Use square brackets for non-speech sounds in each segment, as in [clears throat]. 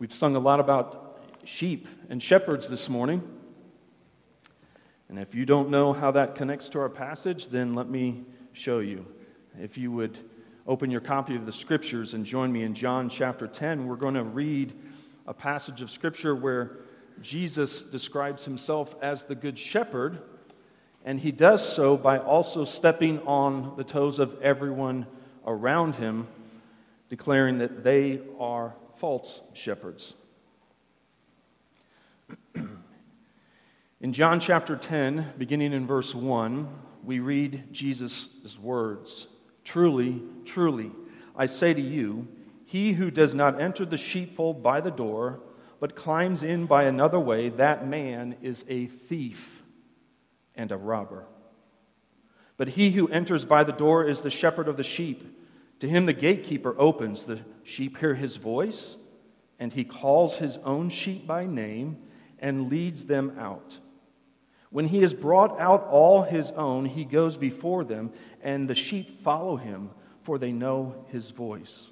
We've sung a lot about sheep and shepherds this morning. And if you don't know how that connects to our passage, then let me show you. If you would open your copy of the scriptures and join me in John chapter 10, we're going to read a passage of scripture where Jesus describes himself as the good shepherd, and he does so by also stepping on the toes of everyone around him, declaring that they are false shepherds. [clears throat] in John chapter 10, beginning in verse 1, we read Jesus' words Truly, truly, I say to you, he who does not enter the sheepfold by the door, but climbs in by another way, that man is a thief and a robber. But he who enters by the door is the shepherd of the sheep. To him the gatekeeper opens, the sheep hear his voice, and he calls his own sheep by name and leads them out. When he has brought out all his own, he goes before them, and the sheep follow him, for they know his voice.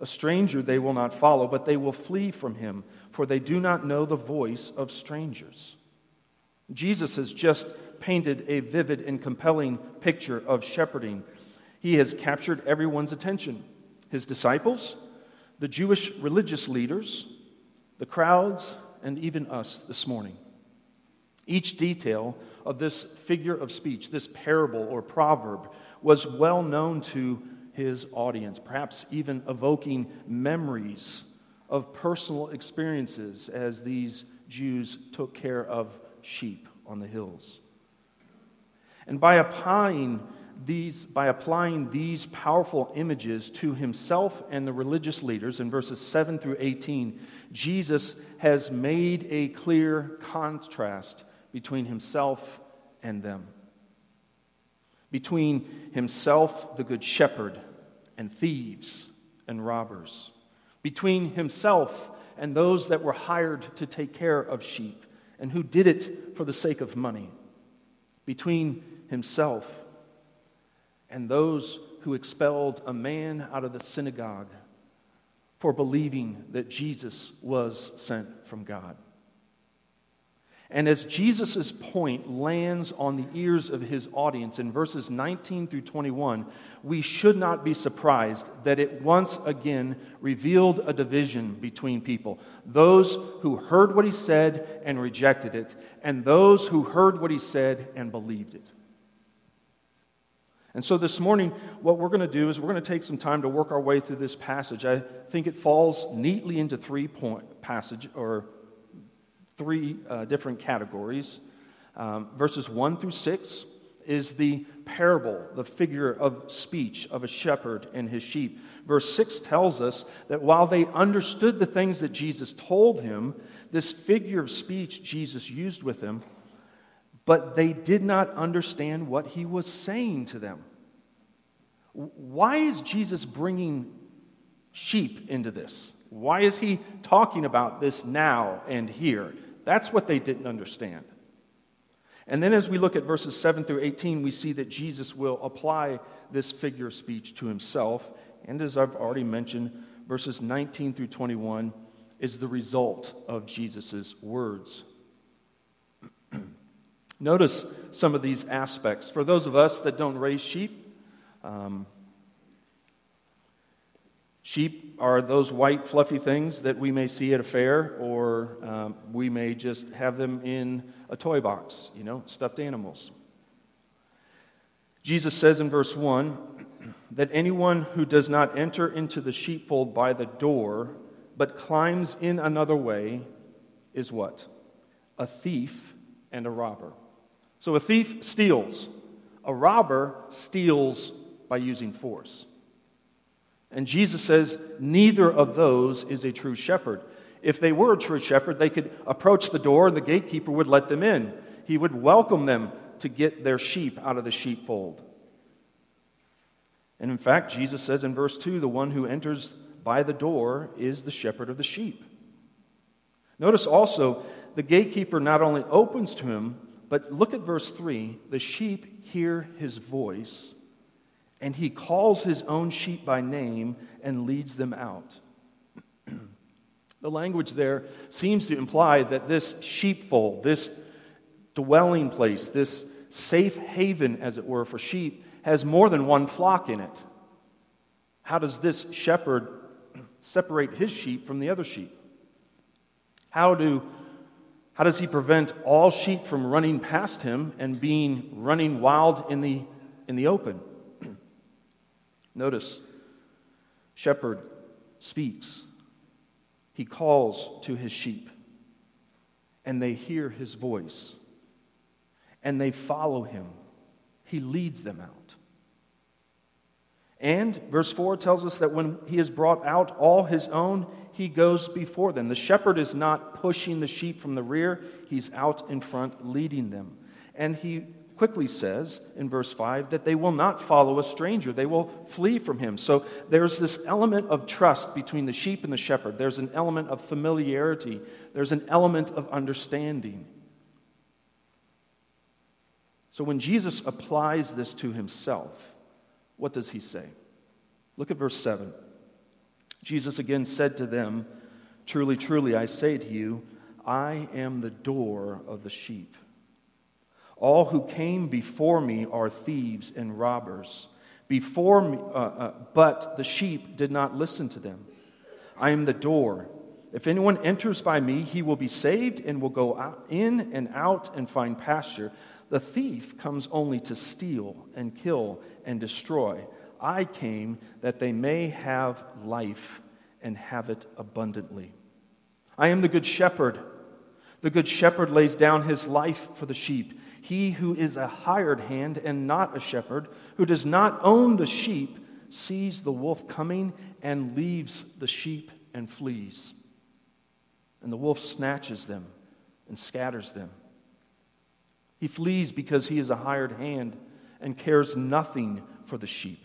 A stranger they will not follow, but they will flee from him, for they do not know the voice of strangers. Jesus has just painted a vivid and compelling picture of shepherding he has captured everyone's attention his disciples, the Jewish religious leaders, the crowds, and even us this morning. Each detail of this figure of speech, this parable or proverb, was well known to his audience, perhaps even evoking memories of personal experiences as these Jews took care of sheep on the hills. And by applying these, by applying these powerful images to himself and the religious leaders in verses 7 through 18, Jesus has made a clear contrast between himself and them. Between himself, the good shepherd, and thieves and robbers. Between himself and those that were hired to take care of sheep and who did it for the sake of money. Between himself and those who expelled a man out of the synagogue for believing that Jesus was sent from God. And as Jesus' point lands on the ears of his audience in verses 19 through 21, we should not be surprised that it once again revealed a division between people those who heard what he said and rejected it, and those who heard what he said and believed it. And so this morning, what we're going to do is we're going to take some time to work our way through this passage. I think it falls neatly into three point passage or three uh, different categories. Um, verses one through six is the parable, the figure of speech of a shepherd and his sheep. Verse 6 tells us that while they understood the things that Jesus told him, this figure of speech Jesus used with them but they did not understand what he was saying to them. Why is Jesus bringing sheep into this? Why is he talking about this now and here? That's what they didn't understand. And then as we look at verses 7 through 18, we see that Jesus will apply this figure of speech to himself. And as I've already mentioned, verses 19 through 21 is the result of Jesus' words. Notice some of these aspects. For those of us that don't raise sheep, um, sheep are those white, fluffy things that we may see at a fair, or um, we may just have them in a toy box, you know, stuffed animals. Jesus says in verse 1 that anyone who does not enter into the sheepfold by the door, but climbs in another way, is what? A thief and a robber. So a thief steals, a robber steals by using force. And Jesus says neither of those is a true shepherd. If they were a true shepherd, they could approach the door and the gatekeeper would let them in. He would welcome them to get their sheep out of the sheepfold. And in fact, Jesus says in verse 2 the one who enters by the door is the shepherd of the sheep. Notice also, the gatekeeper not only opens to him, but look at verse 3 the sheep hear his voice, and he calls his own sheep by name and leads them out. [clears throat] The language there seems to imply that this sheepfold, this dwelling place, this safe haven, as it were, for sheep, has more than one flock in it. How does this shepherd [clears throat] separate his sheep from the other sheep? How, do, how does he prevent all sheep from running past him and being running wild in the, in the open? [clears throat] Notice, shepherd speaks. He calls to his sheep, and they hear his voice, and they follow him. He leads them out. And verse 4 tells us that when he has brought out all his own, he goes before them. The shepherd is not pushing the sheep from the rear, he's out in front leading them. And he quickly says in verse 5 that they will not follow a stranger, they will flee from him. So there's this element of trust between the sheep and the shepherd, there's an element of familiarity, there's an element of understanding. So when Jesus applies this to himself, what does he say? Look at verse 7. Jesus again said to them, Truly, truly, I say to you, I am the door of the sheep. All who came before me are thieves and robbers. Before me, uh, uh, but the sheep did not listen to them. I am the door. If anyone enters by me, he will be saved and will go in and out and find pasture. The thief comes only to steal and kill and destroy. I came that they may have life and have it abundantly. I am the good shepherd. The good shepherd lays down his life for the sheep. He who is a hired hand and not a shepherd, who does not own the sheep, sees the wolf coming and leaves the sheep and flees. And the wolf snatches them and scatters them. He flees because he is a hired hand and cares nothing for the sheep.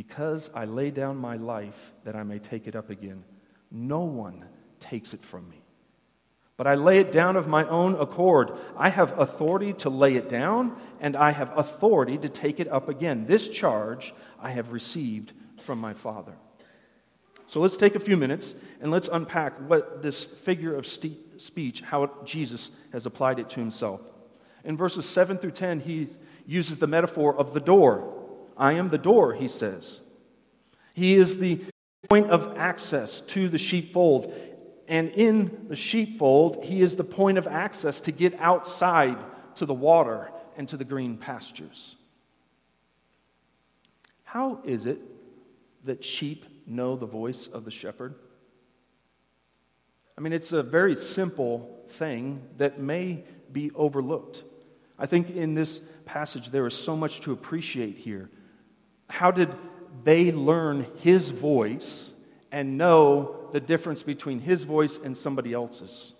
because I lay down my life that I may take it up again. No one takes it from me. But I lay it down of my own accord. I have authority to lay it down, and I have authority to take it up again. This charge I have received from my Father. So let's take a few minutes and let's unpack what this figure of speech, how Jesus has applied it to himself. In verses 7 through 10, he uses the metaphor of the door. I am the door, he says. He is the point of access to the sheepfold. And in the sheepfold, he is the point of access to get outside to the water and to the green pastures. How is it that sheep know the voice of the shepherd? I mean, it's a very simple thing that may be overlooked. I think in this passage there is so much to appreciate here. How did they learn his voice and know the difference between his voice and somebody else's?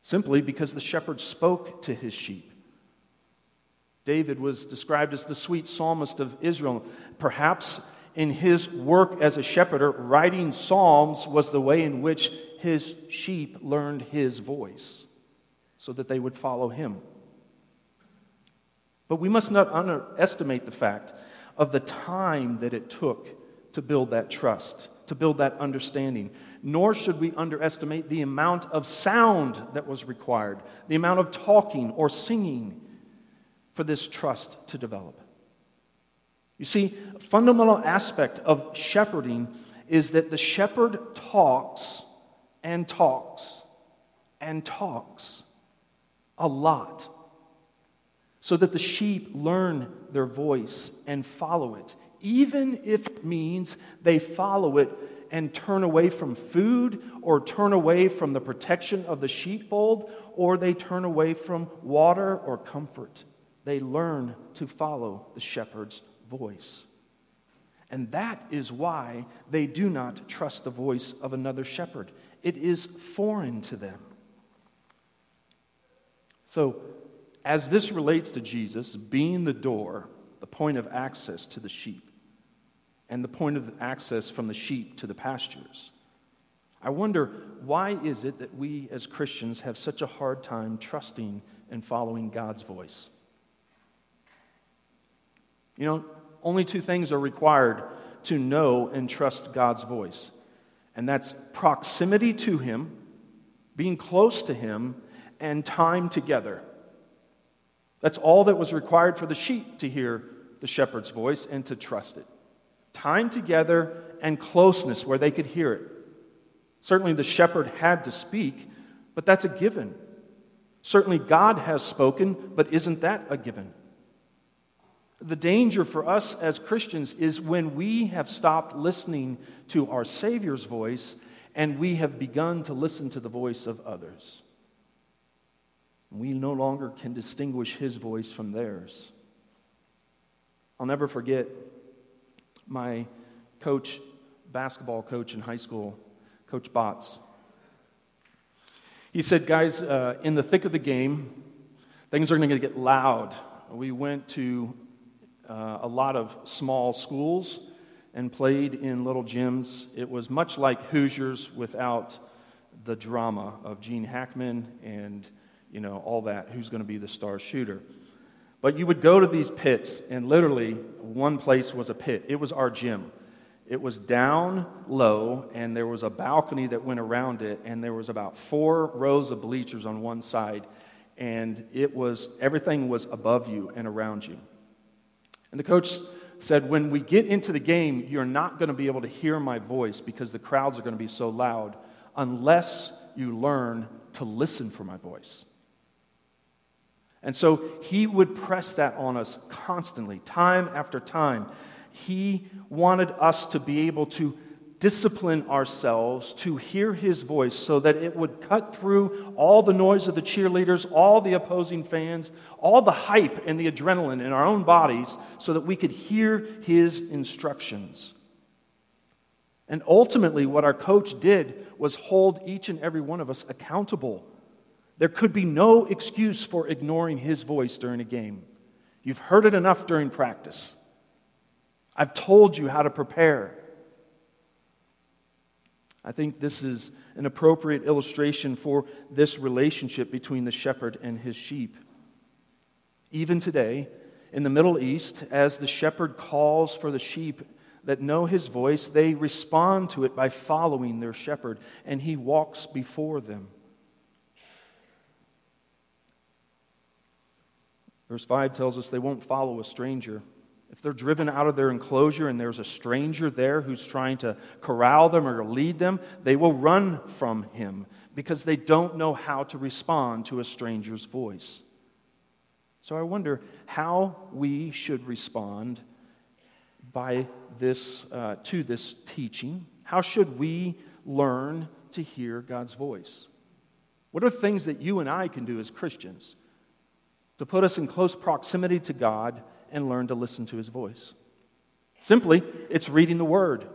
Simply because the shepherd spoke to his sheep. David was described as the sweet psalmist of Israel. Perhaps in his work as a shepherder, writing psalms was the way in which his sheep learned his voice so that they would follow him. But we must not underestimate the fact of the time that it took to build that trust, to build that understanding. Nor should we underestimate the amount of sound that was required, the amount of talking or singing for this trust to develop. You see, a fundamental aspect of shepherding is that the shepherd talks and talks and talks a lot so that the sheep learn their voice and follow it, even if it means they follow it and turn away from food or turn away from the protection of the sheepfold or they turn away from water or comfort. They learn to follow the shepherd's voice. And that is why they do not trust the voice of another shepherd. It is foreign to them. So, as this relates to Jesus being the door, the point of access to the sheep, and the point of access from the sheep to the pastures, I wonder why is it that we as Christians have such a hard time trusting and following God's voice? You know, only two things are required to know and trust God's voice, and that's proximity to Him, being close to Him, and time together. That's all that was required for the sheep to hear the shepherd's voice and to trust it. Time together and closeness where they could hear it. Certainly, the shepherd had to speak, but that's a given. Certainly, God has spoken, but isn't that a given? The danger for us as Christians is when we have stopped listening to our Savior's voice and we have begun to listen to the voice of others. We no longer can distinguish his voice from theirs. I'll never forget my coach, basketball coach in high school, Coach Botts. He said, Guys, uh, in the thick of the game, things are going to get loud. We went to uh, a lot of small schools and played in little gyms. It was much like Hoosiers without the drama of Gene Hackman and you know all that. Who's going to be the star shooter? But you would go to these pits, and literally one place was a pit. It was our gym. It was down low, and there was a balcony that went around it, and there was about four rows of bleachers on one side, and it was everything was above you and around you. And the coach said, When we get into the game, you're not going to be able to hear my voice because the crowds are going to be so loud unless you learn to listen for my voice. And so he would press that on us constantly, time after time. He wanted us to be able to discipline ourselves to hear his voice so that it would cut through all the noise of the cheerleaders, all the opposing fans, all the hype and the adrenaline in our own bodies so that we could hear his instructions. And ultimately, what our coach did was hold each and every one of us accountable. There could be no excuse for ignoring his voice during a game. You've heard it enough during practice. I've told you how to prepare. I think this is an appropriate illustration for this relationship between the shepherd and his sheep. Even today, in the Middle East, as the shepherd calls for the sheep that know his voice, they respond to it by following their shepherd, and he walks before them. Verse 5 tells us they won't follow a stranger. If they're driven out of their enclosure and there's a stranger there who's trying to corral them or lead them, they will run from him because they don't know how to respond to a stranger's voice. So I wonder how we should respond by this, uh, to this teaching. How should we learn to hear God's voice? What are things that you and I can do as Christians to put us in close proximity to God and learn to listen to his voice. Simply, it's reading the word,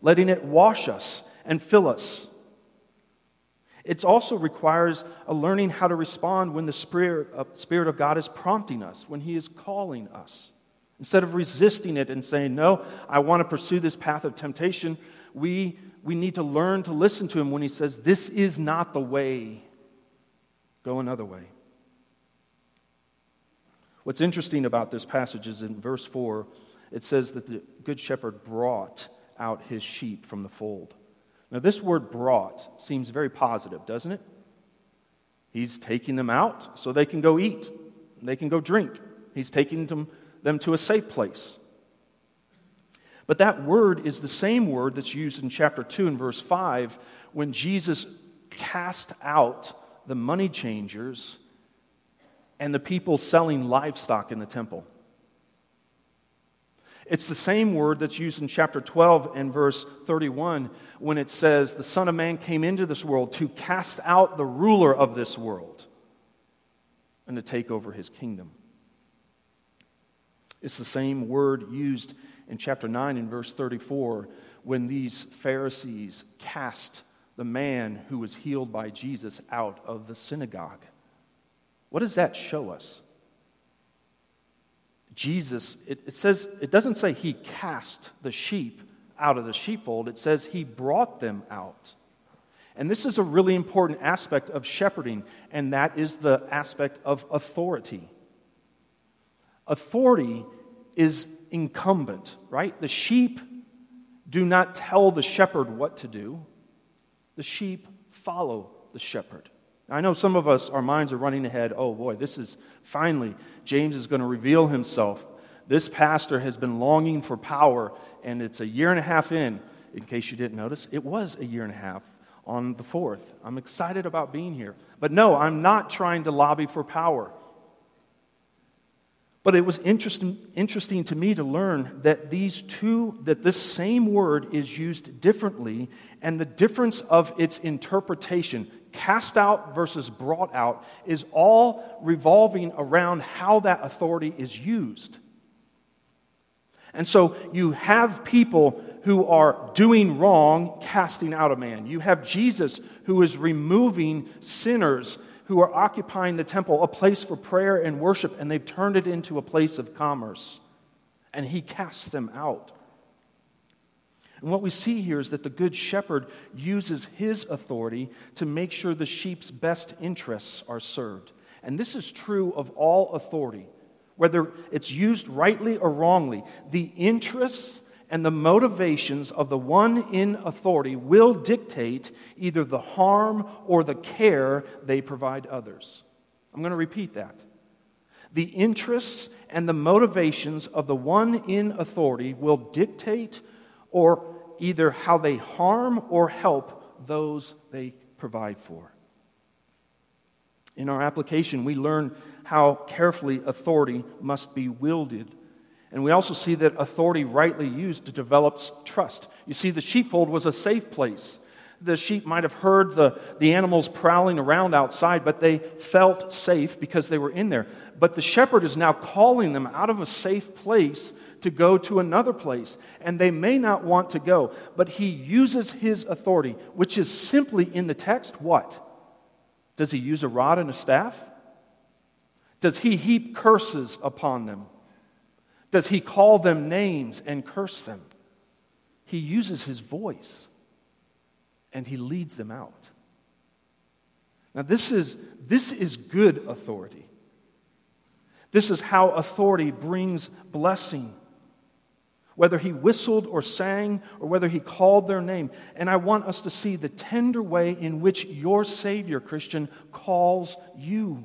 letting it wash us and fill us. It also requires a learning how to respond when the Spirit of, Spirit of God is prompting us, when He is calling us. Instead of resisting it and saying, No, I want to pursue this path of temptation, we, we need to learn to listen to Him when He says, This is not the way. Go another way. What's interesting about this passage is in verse 4, it says that the Good Shepherd brought out his sheep from the fold. Now, this word brought seems very positive, doesn't it? He's taking them out so they can go eat, they can go drink. He's taking them, them to a safe place. But that word is the same word that's used in chapter 2 and verse 5 when Jesus cast out the money changers and the people selling livestock in the temple. It's the same word that's used in chapter 12 and verse 31 when it says, The Son of Man came into this world to cast out the ruler of this world and to take over his kingdom. It's the same word used in chapter 9 and verse 34 when these Pharisees cast the man who was healed by Jesus out of the synagogue. What does that show us? Jesus, it, it, says, it doesn't say he cast the sheep out of the sheepfold, it says he brought them out. And this is a really important aspect of shepherding, and that is the aspect of authority. Authority is incumbent, right? The sheep do not tell the shepherd what to do, the sheep follow the shepherd. I know some of us, our minds are running ahead. Oh boy, this is finally, James is going to reveal himself. This pastor has been longing for power, and it's a year and a half in. In case you didn't notice, it was a year and a half on the 4th. I'm excited about being here. But no, I'm not trying to lobby for power. But it was interesting, interesting to me to learn that these two, that this same word is used differently, and the difference of its interpretation, cast out versus brought out, is all revolving around how that authority is used. And so you have people who are doing wrong, casting out a man. You have Jesus who is removing sinners who are occupying the temple, a place for prayer and worship, and they've turned it into a place of commerce. And he casts them out. And what we see here is that the Good Shepherd uses his authority to make sure the sheep's best interests are served. And this is true of all authority, whether it's used rightly or wrongly. The interests and the motivations of the one in authority will dictate either the harm or the care they provide others. I'm going to repeat that. The interests and the motivations of the one in authority will dictate or either how they harm or help those they provide for. In our application, we learn how carefully authority must be wielded and we also see that authority rightly used develops trust. You see, the sheepfold was a safe place. The sheep might have heard the, the animals prowling around outside, but they felt safe because they were in there. But the shepherd is now calling them out of a safe place to go to another place. And they may not want to go, but he uses his authority, which is simply in the text what? Does he use a rod and a staff? Does he heap curses upon them? Does he call them names and curse them? He uses his voice and he leads them out. Now, this is, this is good authority. This is how authority brings blessing. Whether he whistled or sang, or whether he called their name. And I want us to see the tender way in which your Savior, Christian, calls you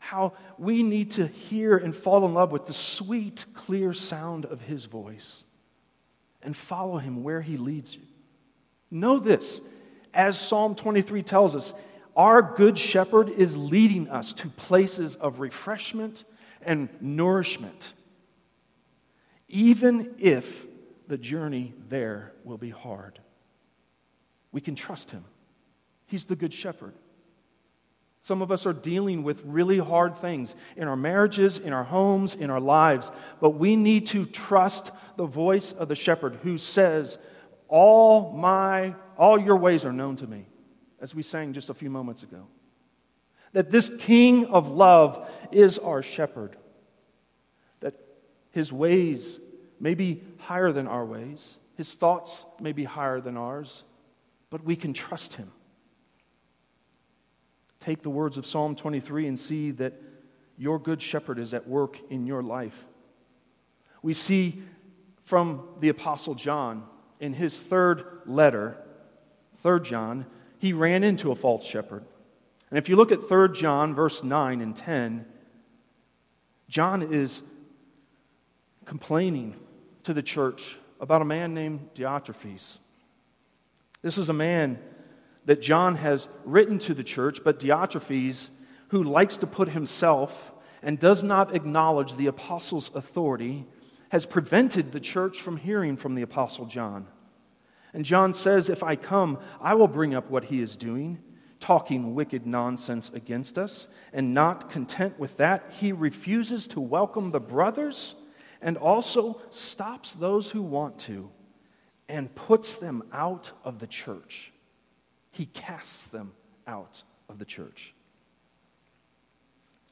how we need to hear and fall in love with the sweet, clear sound of his voice and follow him where he leads you. Know this, as Psalm 23 tells us, our good shepherd is leading us to places of refreshment and nourishment, even if the journey there will be hard. We can trust him. He's the good shepherd. Some of us are dealing with really hard things in our marriages, in our homes, in our lives, but we need to trust the voice of the shepherd who says, "All my all your ways are known to me," as we sang just a few moments ago. That this king of love is our shepherd. His ways may be higher than our ways, his thoughts may be higher than ours, but we can trust him take the words of Psalm 23 and see that your good shepherd is at work in your life. We see from the Apostle John in his third letter, 3 John, he ran into a false shepherd. And if you look at 3 John, verse 9 and 10, John is complaining to the church about a man named Diotrephes. This was a man that John has written to the church, but Diotrephes, who likes to put himself and does not acknowledge the apostles' authority, has prevented the church from hearing from the apostle John. And John says, If I come, I will bring up what he is doing, talking wicked nonsense against us. And not content with that, he refuses to welcome the brothers and also stops those who want to and puts them out of the church. He casts them out of the church.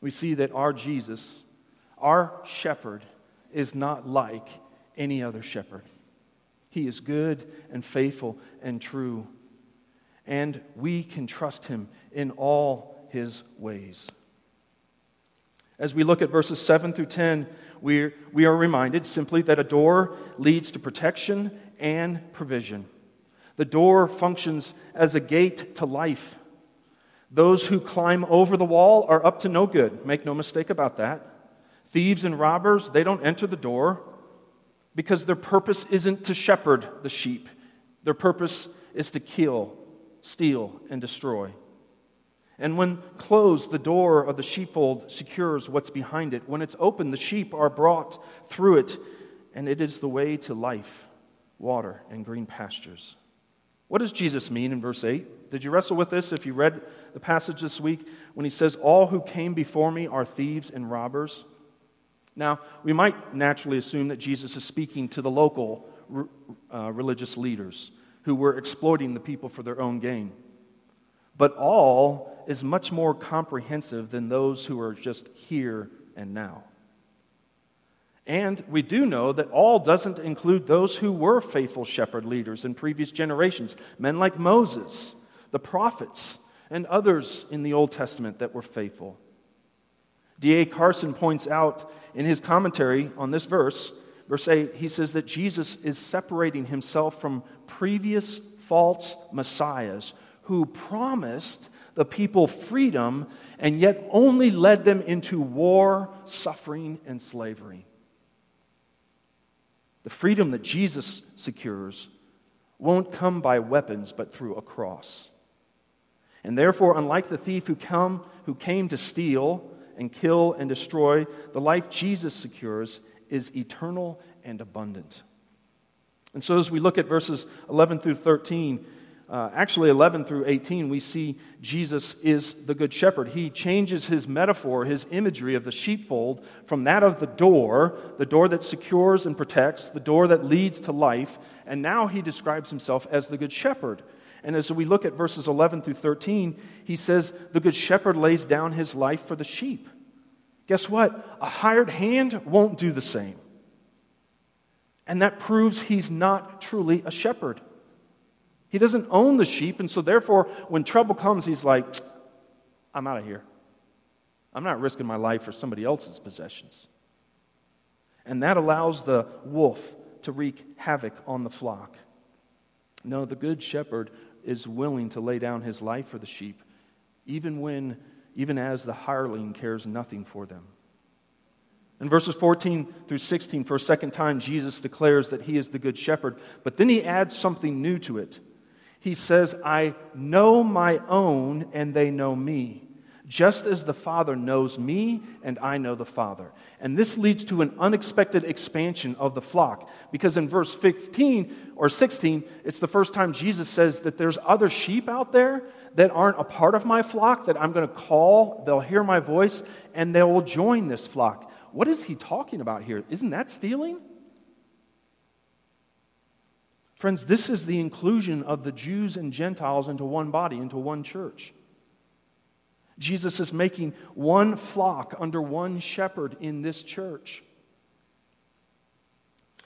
We see that our Jesus, our shepherd, is not like any other shepherd. He is good and faithful and true, and we can trust him in all his ways. As we look at verses 7 through 10, we we are reminded simply that a door leads to protection and provision. The door functions as a gate to life. Those who climb over the wall are up to no good. Make no mistake about that. Thieves and robbers, they don't enter the door because their purpose isn't to shepherd the sheep. Their purpose is to kill, steal, and destroy. And when closed, the door of the sheepfold secures what's behind it. When it's open, the sheep are brought through it, and it is the way to life, water, and green pastures. What does Jesus mean in verse 8? Did you wrestle with this if you read the passage this week when he says, All who came before me are thieves and robbers? Now, we might naturally assume that Jesus is speaking to the local uh, religious leaders who were exploiting the people for their own gain. But all is much more comprehensive than those who are just here and now. And we do know that all doesn't include those who were faithful shepherd leaders in previous generations, men like Moses, the prophets, and others in the Old Testament that were faithful. D.A. Carson points out in his commentary on this verse, verse 8, he says that Jesus is separating himself from previous false messiahs who promised the people freedom and yet only led them into war, suffering, and slavery. The freedom that Jesus secures won't come by weapons but through a cross. And therefore, unlike the thief who, come, who came to steal and kill and destroy, the life Jesus secures is eternal and abundant. And so, as we look at verses 11 through 13, uh, actually 11 through 18, we see Jesus is the Good Shepherd. He changes his metaphor, his imagery of the sheepfold from that of the door, the door that secures and protects, the door that leads to life, and now he describes himself as the Good Shepherd. And as we look at verses 11 through 13, he says, The Good Shepherd lays down his life for the sheep. Guess what? A hired hand won't do the same. And that proves he's not truly a shepherd. He doesn't own the sheep, and so therefore, when trouble comes, he's like, I'm out of here. I'm not risking my life for somebody else's possessions. And that allows the wolf to wreak havoc on the flock. No, the good shepherd is willing to lay down his life for the sheep, even when, even as the hireling cares nothing for them. In verses 14 through 16, for a second time, Jesus declares that he is the good shepherd, but then he adds something new to it. He says, I know my own, and they know me, just as the Father knows me, and I know the Father. And this leads to an unexpected expansion of the flock, because in verse 15 or 16, it's the first time Jesus says that there's other sheep out there that aren't a part of my flock that I'm going to call, they'll hear my voice, and they will join this flock. What is he talking about here? Isn't that stealing? Friends, this is the inclusion of the Jews and Gentiles into one body, into one church. Jesus is making one flock under one shepherd in this church.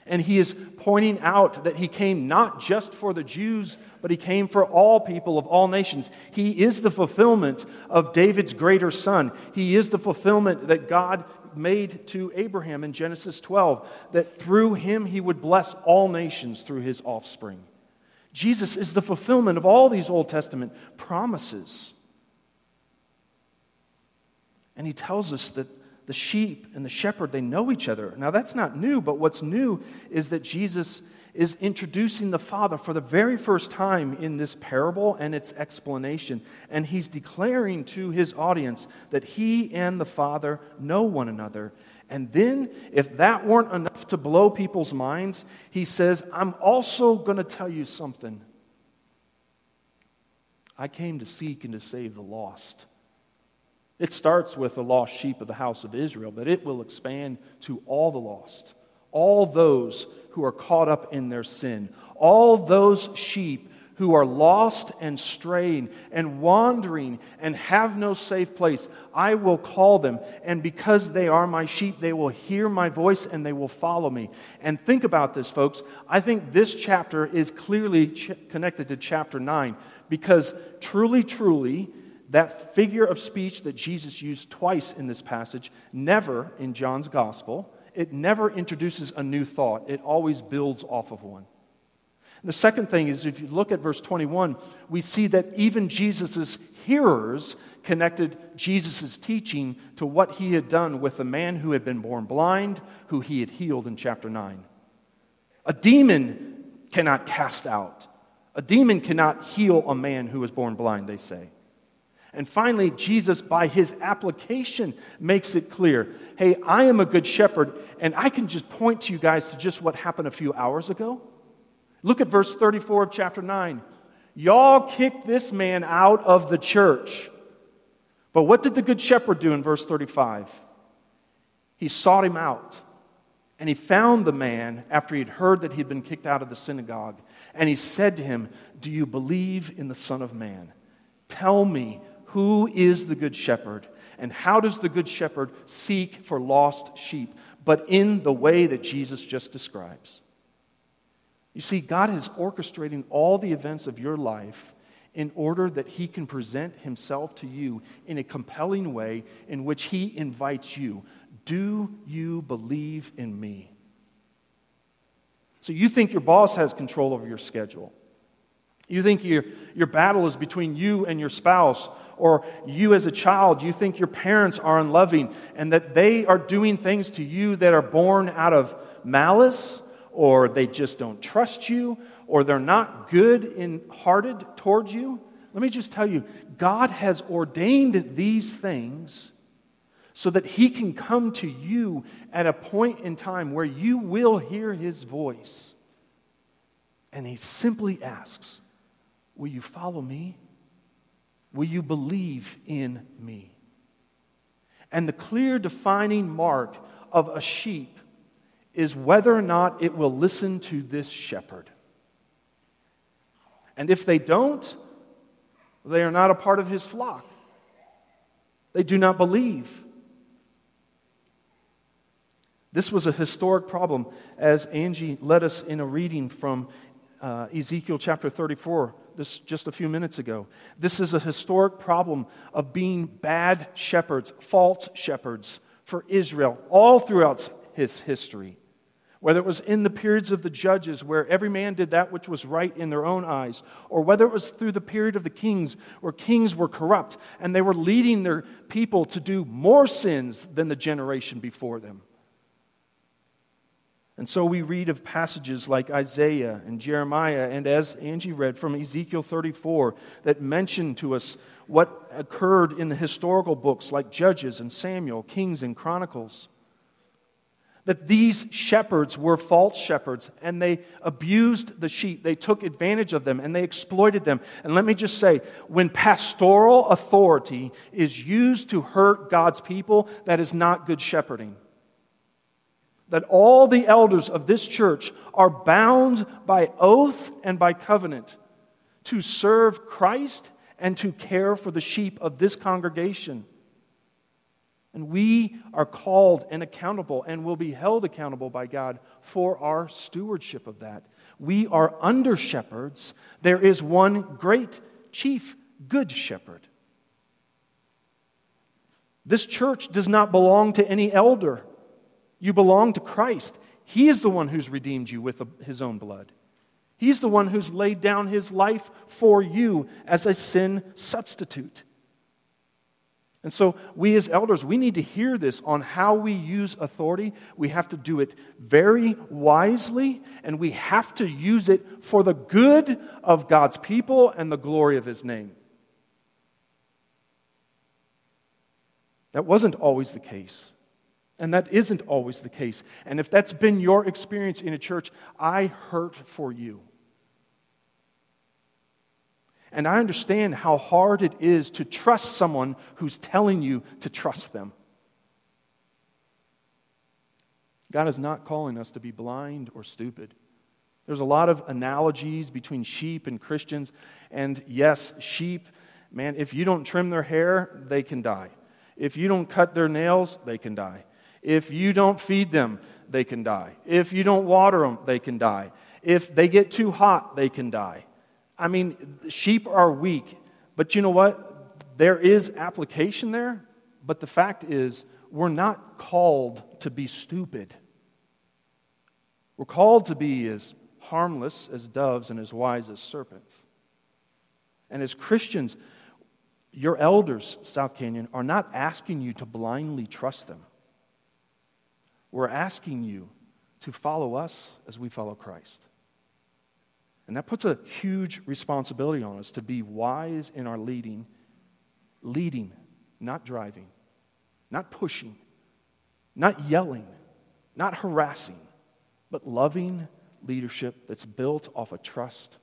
And he is pointing out that he came not just for the Jews, but he came for all people of all nations. He is the fulfillment of David's greater son. He is the fulfillment that God made to Abraham in Genesis 12 that through him he would bless all nations through his offspring. Jesus is the fulfillment of all these Old Testament promises. And he tells us that the sheep and the shepherd they know each other. Now that's not new, but what's new is that Jesus is introducing the Father for the very first time in this parable and its explanation. And he's declaring to his audience that he and the Father know one another. And then, if that weren't enough to blow people's minds, he says, I'm also going to tell you something. I came to seek and to save the lost. It starts with the lost sheep of the house of Israel, but it will expand to all the lost all those who are caught up in their sin, all those sheep who are lost and straying and wandering and have no safe place, I will call them. And because they are my sheep, they will hear my voice and they will follow me. And think about this, folks. I think this chapter is clearly ch- connected to chapter 9 because truly, truly, that figure of speech that Jesus used twice in this passage, never in John's gospel, it never introduces a new thought. It always builds off of one. And the second thing is if you look at verse 21, we see that even Jesus' hearers connected Jesus' teaching to what he had done with the man who had been born blind, who he had healed in chapter 9. A demon cannot cast out, a demon cannot heal a man who was born blind, they say. And finally, Jesus, by his application, makes it clear hey, I am a good shepherd, and I can just point to you guys to just what happened a few hours ago. Look at verse 34 of chapter 9. Y'all kicked this man out of the church. But what did the good shepherd do in verse 35? He sought him out. And he found the man after he'd heard that he'd been kicked out of the synagogue. And he said to him, Do you believe in the Son of Man? Tell me who is the Good Shepherd? And how does the Good Shepherd seek for lost sheep? But in the way that Jesus just describes. You see, God is orchestrating all the events of your life in order that He can present Himself to you in a compelling way in which He invites you. Do you believe in me? So you think your boss has control over your schedule. You think your, your battle is between you and your spouse, or you as a child, you think your parents are unloving and that they are doing things to you that are born out of malice, or they just don't trust you, or they're not good in hearted towards you. Let me just tell you, God has ordained these things so that He can come to you at a point in time where you will hear His voice. And He simply asks, Will you follow me? Will you believe in me? And the clear defining mark of a sheep is whether or not it will listen to this shepherd. And if they don't, they are not a part of his flock. They do not believe. This was a historic problem, as Angie led us in a reading from uh, Ezekiel chapter 34 this just a few minutes ago. This is a historic problem of being bad shepherds, false shepherds for Israel all throughout his history. Whether it was in the periods of the judges, where every man did that which was right in their own eyes, or whether it was through the period of the kings, where kings were corrupt and they were leading their people to do more sins than the generation before them. And so we read of passages like Isaiah and Jeremiah, and as Angie read from Ezekiel 34, that mention to us what occurred in the historical books like Judges and Samuel, Kings and Chronicles. That these shepherds were false shepherds and they abused the sheep. They took advantage of them and they exploited them. And let me just say when pastoral authority is used to hurt God's people, that is not good shepherding that all the elders of this church are bound by oath and by covenant to serve Christ and to care for the sheep of this congregation. And we are called and accountable and will be held accountable by God for our stewardship of that. We are under shepherds. There is one great chief good shepherd. This church does not belong to any elder. You belong to Christ. He is the one who's redeemed you with his own blood. He's the one who's laid down his life for you as a sin substitute. And so, we as elders, we need to hear this on how we use authority. We have to do it very wisely, and we have to use it for the good of God's people and the glory of His name. That wasn't always the case. And that isn't always the case. And if that's been your experience in a church, I hurt for you. And I understand how hard it is to trust someone who's telling you to trust them. God is not calling us to be blind or stupid. There's a lot of analogies between sheep and Christians. And yes, sheep, man, if you don't trim their hair, they can die. If you don't cut their nails, they can die. If you don't feed them, they can die. If you don't water them, they can die. If they get too hot, they can die. I mean, sheep are weak, but you know what? There is application there, but the fact is, we're not called to be stupid. We're called to be as harmless as doves and as wise as serpents. And as Christians, your elders, South Canyon, are not asking you to blindly trust them. We're asking you to follow us as we follow Christ. And that puts a huge responsibility on us to be wise in our leading, leading, not driving, not pushing, not yelling, not harassing, but loving leadership that's built off of trust.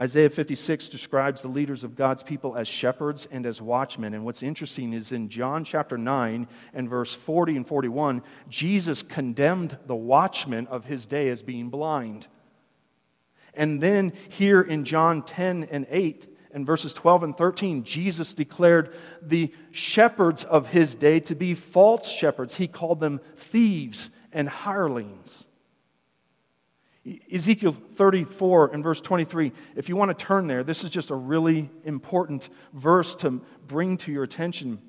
Isaiah 56 describes the leaders of God's people as shepherds and as watchmen. And what's interesting is in John chapter 9 and verse 40 and 41, Jesus condemned the watchmen of his day as being blind. And then here in John 10 and 8 and verses 12 and 13, Jesus declared the shepherds of his day to be false shepherds. He called them thieves and hirelings. Ezekiel 34 and verse 23, if you want to turn there, this is just a really important verse to bring to your attention.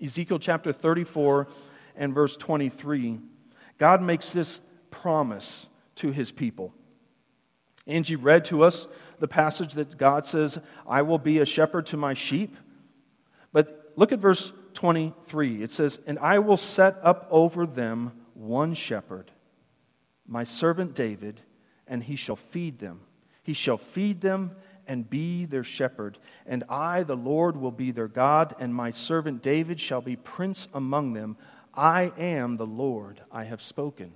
Ezekiel chapter 34 and verse 23. God makes this promise to his people. Angie read to us the passage that God says, I will be a shepherd to my sheep. But look at verse 23. It says, And I will set up over them one shepherd, my servant David, and he shall feed them. He shall feed them and be their shepherd. And I, the Lord, will be their God, and my servant David shall be prince among them. I am the Lord, I have spoken.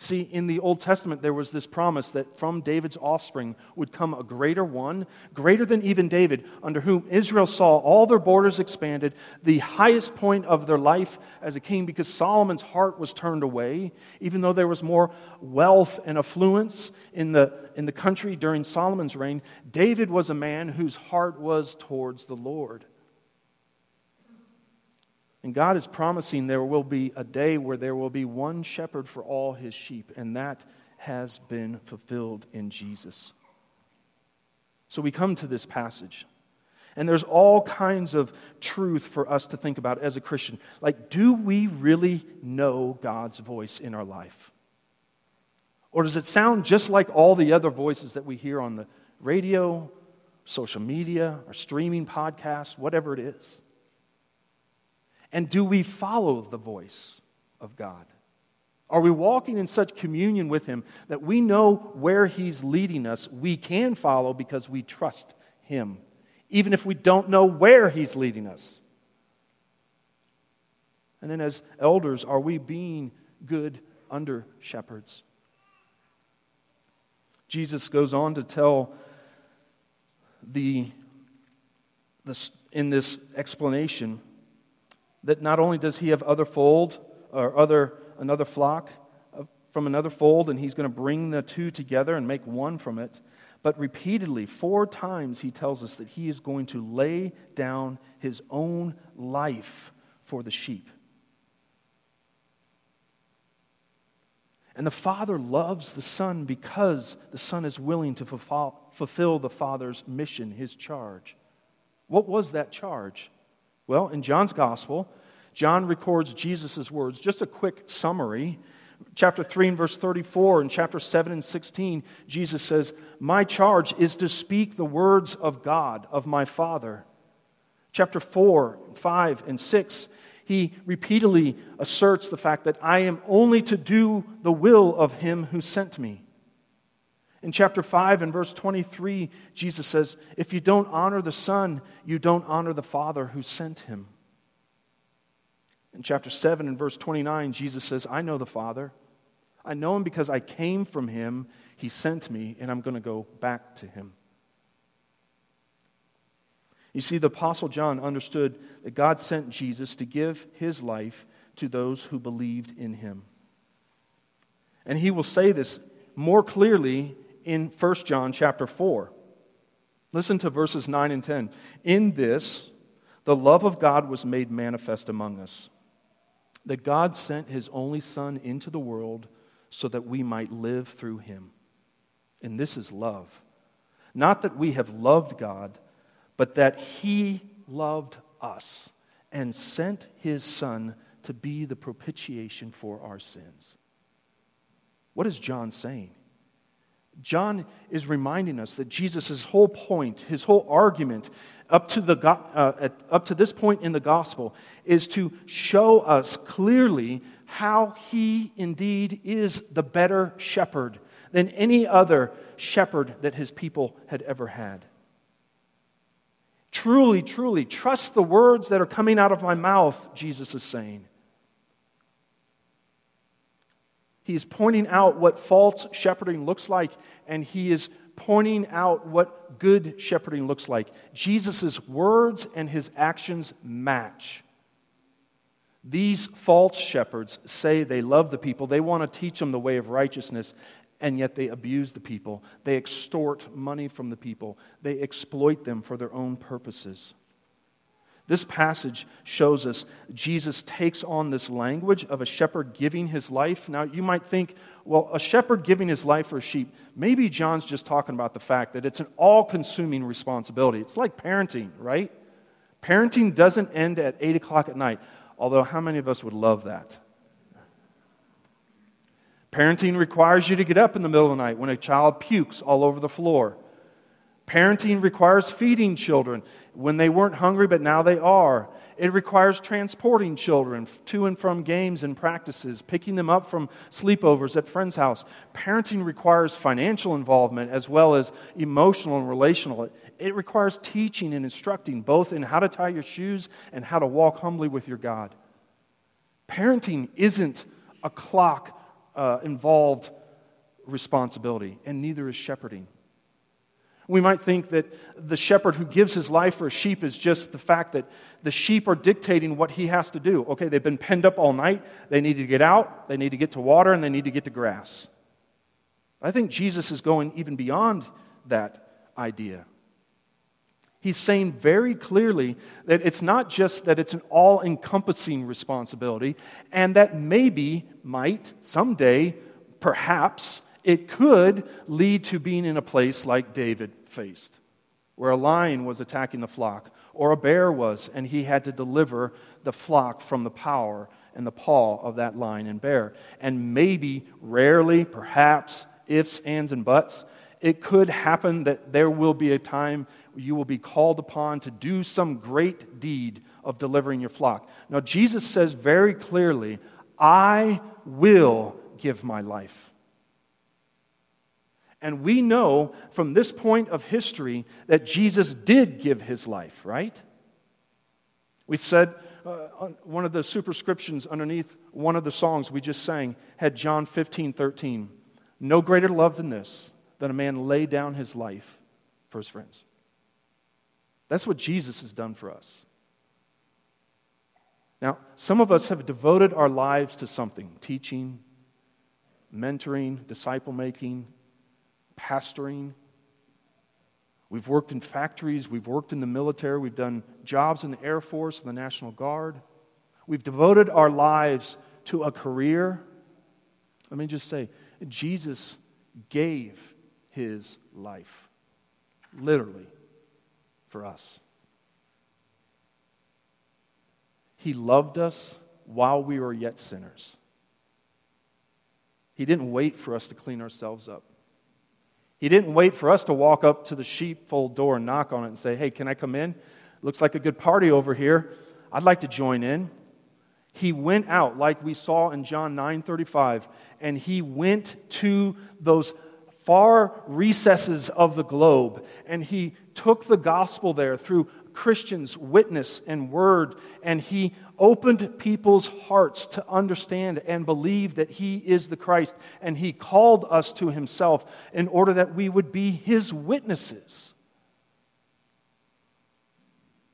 See, in the Old Testament, there was this promise that from David's offspring would come a greater one, greater than even David, under whom Israel saw all their borders expanded, the highest point of their life as a king, because Solomon's heart was turned away. Even though there was more wealth and affluence in the, in the country during Solomon's reign, David was a man whose heart was towards the Lord. And God is promising there will be a day where there will be one shepherd for all his sheep, and that has been fulfilled in Jesus. So we come to this passage, and there's all kinds of truth for us to think about as a Christian. Like, do we really know God's voice in our life? Or does it sound just like all the other voices that we hear on the radio, social media, or streaming podcasts, whatever it is? And do we follow the voice of God? Are we walking in such communion with Him that we know where He's leading us? We can follow because we trust Him, even if we don't know where He's leading us. And then, as elders, are we being good under shepherds? Jesus goes on to tell the, the in this explanation that not only does he have other fold or other another flock uh, from another fold and he's going to bring the two together and make one from it but repeatedly four times he tells us that he is going to lay down his own life for the sheep. And the father loves the son because the son is willing to fulfill the father's mission his charge. What was that charge well, in John's gospel, John records Jesus' words. Just a quick summary. Chapter 3 and verse 34 and chapter 7 and 16, Jesus says, My charge is to speak the words of God, of my Father. Chapter 4, 5, and 6, he repeatedly asserts the fact that I am only to do the will of him who sent me. In chapter 5 and verse 23, Jesus says, If you don't honor the Son, you don't honor the Father who sent him. In chapter 7 and verse 29, Jesus says, I know the Father. I know him because I came from him. He sent me, and I'm going to go back to him. You see, the Apostle John understood that God sent Jesus to give his life to those who believed in him. And he will say this more clearly in 1 John chapter 4. Listen to verses 9 and 10. In this, the love of God was made manifest among us, that God sent his only Son into the world so that we might live through him. And this is love. Not that we have loved God, but that he loved us and sent his Son to be the propitiation for our sins. What is John saying? John is reminding us that Jesus' whole point, his whole argument, up to, the, uh, up to this point in the gospel, is to show us clearly how he indeed is the better shepherd than any other shepherd that his people had ever had. Truly, truly, trust the words that are coming out of my mouth, Jesus is saying. He is pointing out what false shepherding looks like, and he is pointing out what good shepherding looks like. Jesus' words and his actions match. These false shepherds say they love the people, they want to teach them the way of righteousness, and yet they abuse the people. They extort money from the people, they exploit them for their own purposes. This passage shows us Jesus takes on this language of a shepherd giving his life. Now, you might think, well, a shepherd giving his life for a sheep, maybe John's just talking about the fact that it's an all consuming responsibility. It's like parenting, right? Parenting doesn't end at 8 o'clock at night, although, how many of us would love that? Parenting requires you to get up in the middle of the night when a child pukes all over the floor. Parenting requires feeding children when they weren't hungry, but now they are. It requires transporting children to and from games and practices, picking them up from sleepovers at friends' house. Parenting requires financial involvement as well as emotional and relational. It requires teaching and instructing, both in how to tie your shoes and how to walk humbly with your God. Parenting isn't a clock uh, involved responsibility, and neither is shepherding. We might think that the shepherd who gives his life for a sheep is just the fact that the sheep are dictating what he has to do. Okay, they've been penned up all night. They need to get out, they need to get to water, and they need to get to grass. I think Jesus is going even beyond that idea. He's saying very clearly that it's not just that it's an all encompassing responsibility, and that maybe, might, someday, perhaps, it could lead to being in a place like David faced, where a lion was attacking the flock, or a bear was, and he had to deliver the flock from the power and the paw of that lion and bear. And maybe, rarely, perhaps, ifs, ands, and buts, it could happen that there will be a time you will be called upon to do some great deed of delivering your flock. Now, Jesus says very clearly, I will give my life. And we know from this point of history that Jesus did give his life, right? We said uh, one of the superscriptions underneath one of the songs we just sang had John 15, 13. No greater love than this, that a man lay down his life for his friends. That's what Jesus has done for us. Now, some of us have devoted our lives to something teaching, mentoring, disciple making, pastoring. We've worked in factories, we've worked in the military, we've done jobs in the Air Force and the National Guard. We've devoted our lives to a career. Let me just say, Jesus gave his life, literally, for us. He loved us while we were yet sinners. He didn't wait for us to clean ourselves up. He didn't wait for us to walk up to the sheepfold door and knock on it and say, Hey, can I come in? Looks like a good party over here. I'd like to join in. He went out, like we saw in John 9 35, and he went to those far recesses of the globe, and he took the gospel there through Christians' witness and word, and he opened people's hearts to understand and believe that he is the Christ, and he called us to himself in order that we would be his witnesses.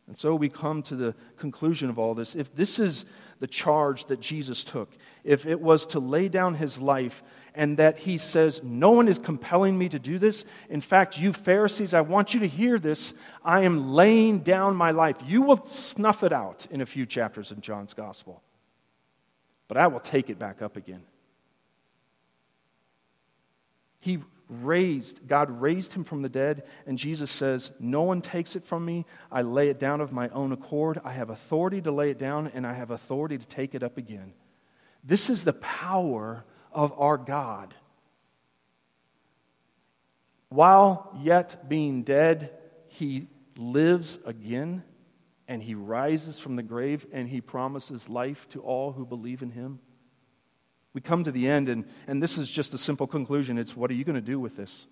And so we come to the conclusion of all this. If this is the charge that Jesus took, if it was to lay down his life, and that he says, No one is compelling me to do this. In fact, you Pharisees, I want you to hear this. I am laying down my life. You will snuff it out in a few chapters in John's gospel, but I will take it back up again. He raised, God raised him from the dead, and Jesus says, No one takes it from me. I lay it down of my own accord. I have authority to lay it down, and I have authority to take it up again. This is the power of our God. While yet being dead, he lives again and he rises from the grave and he promises life to all who believe in him. We come to the end, and, and this is just a simple conclusion. It's what are you going to do with this?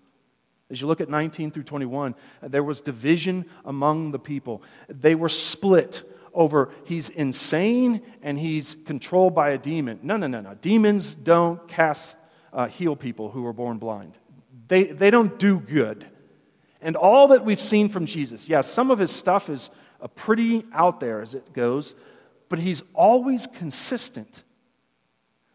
As you look at 19 through 21, there was division among the people. They were split over he's insane and he's controlled by a demon. No, no, no, no. Demons don't cast, uh, heal people who are born blind, they, they don't do good. And all that we've seen from Jesus, yes, some of his stuff is uh, pretty out there as it goes, but he's always consistent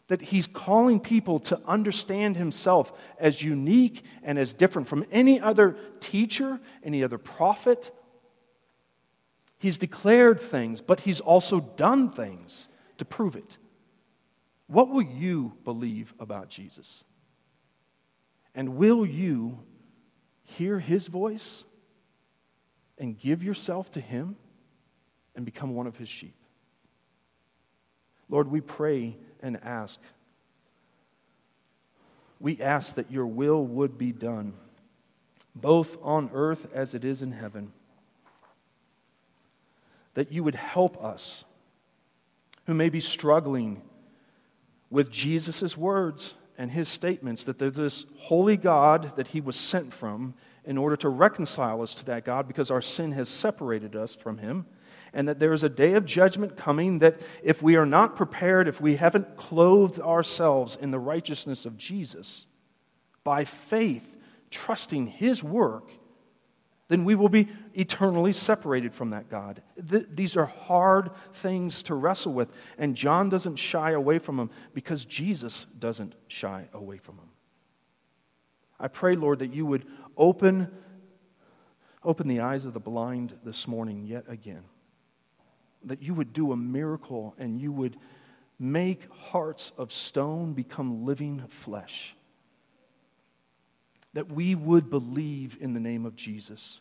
that he's calling people to understand himself as unique and as different from any other teacher, any other prophet. He's declared things, but he's also done things to prove it. What will you believe about Jesus? And will you hear his voice and give yourself to him and become one of his sheep? Lord, we pray and ask. We ask that your will would be done, both on earth as it is in heaven. That you would help us who may be struggling with Jesus' words and his statements that there's this holy God that he was sent from in order to reconcile us to that God because our sin has separated us from him and that there is a day of judgment coming that if we are not prepared, if we haven't clothed ourselves in the righteousness of Jesus, by faith, trusting His work, then we will be eternally separated from that God. Th- these are hard things to wrestle with, and John doesn't shy away from them because Jesus doesn't shy away from them. I pray, Lord, that you would open, open the eyes of the blind this morning yet again that you would do a miracle and you would make hearts of stone become living flesh. That we would believe in the name of Jesus.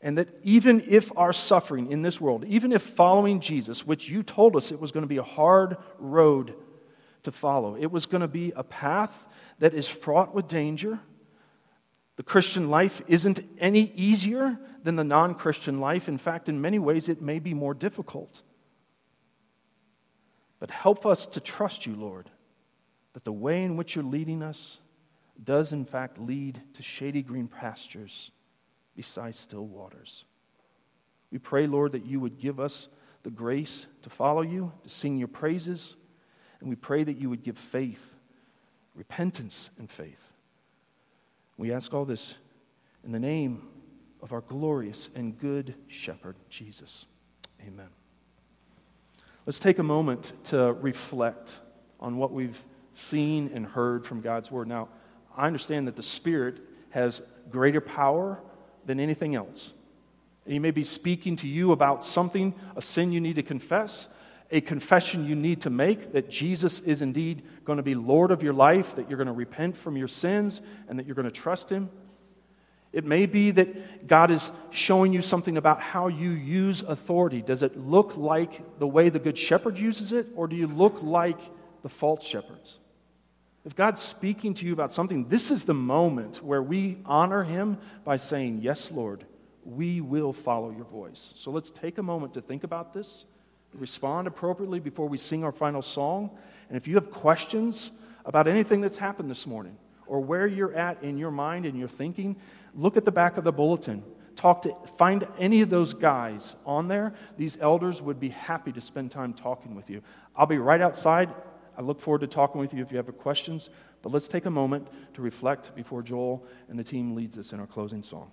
And that even if our suffering in this world, even if following Jesus, which you told us it was going to be a hard road to follow, it was going to be a path that is fraught with danger the Christian life isn't any easier than the non Christian life. In fact, in many ways, it may be more difficult. But help us to trust you, Lord, that the way in which you're leading us does, in fact, lead to shady green pastures beside still waters. We pray, Lord, that you would give us the grace to follow you, to sing your praises, and we pray that you would give faith, repentance, and faith we ask all this in the name of our glorious and good shepherd, Jesus. Amen. Let's take a moment to reflect on what we've seen and heard from God's Word. Now, I understand that the Spirit has greater power than anything else. And He may be speaking to you about something, a sin you need to confess, a confession you need to make that Jesus is indeed going to be Lord of your life, that you're going to repent from your sins, and that you're going to trust Him. It may be that God is showing you something about how you use authority. Does it look like the way the Good Shepherd uses it, or do you look like the false shepherds? If God's speaking to you about something, this is the moment where we honor Him by saying, Yes, Lord, we will follow your voice. So let's take a moment to think about this respond appropriately before we sing our final song. And if you have questions about anything that's happened this morning or where you're at in your mind and your thinking, look at the back of the bulletin. Talk to find any of those guys on there. These elders would be happy to spend time talking with you. I'll be right outside. I look forward to talking with you if you have questions. But let's take a moment to reflect before Joel and the team leads us in our closing song.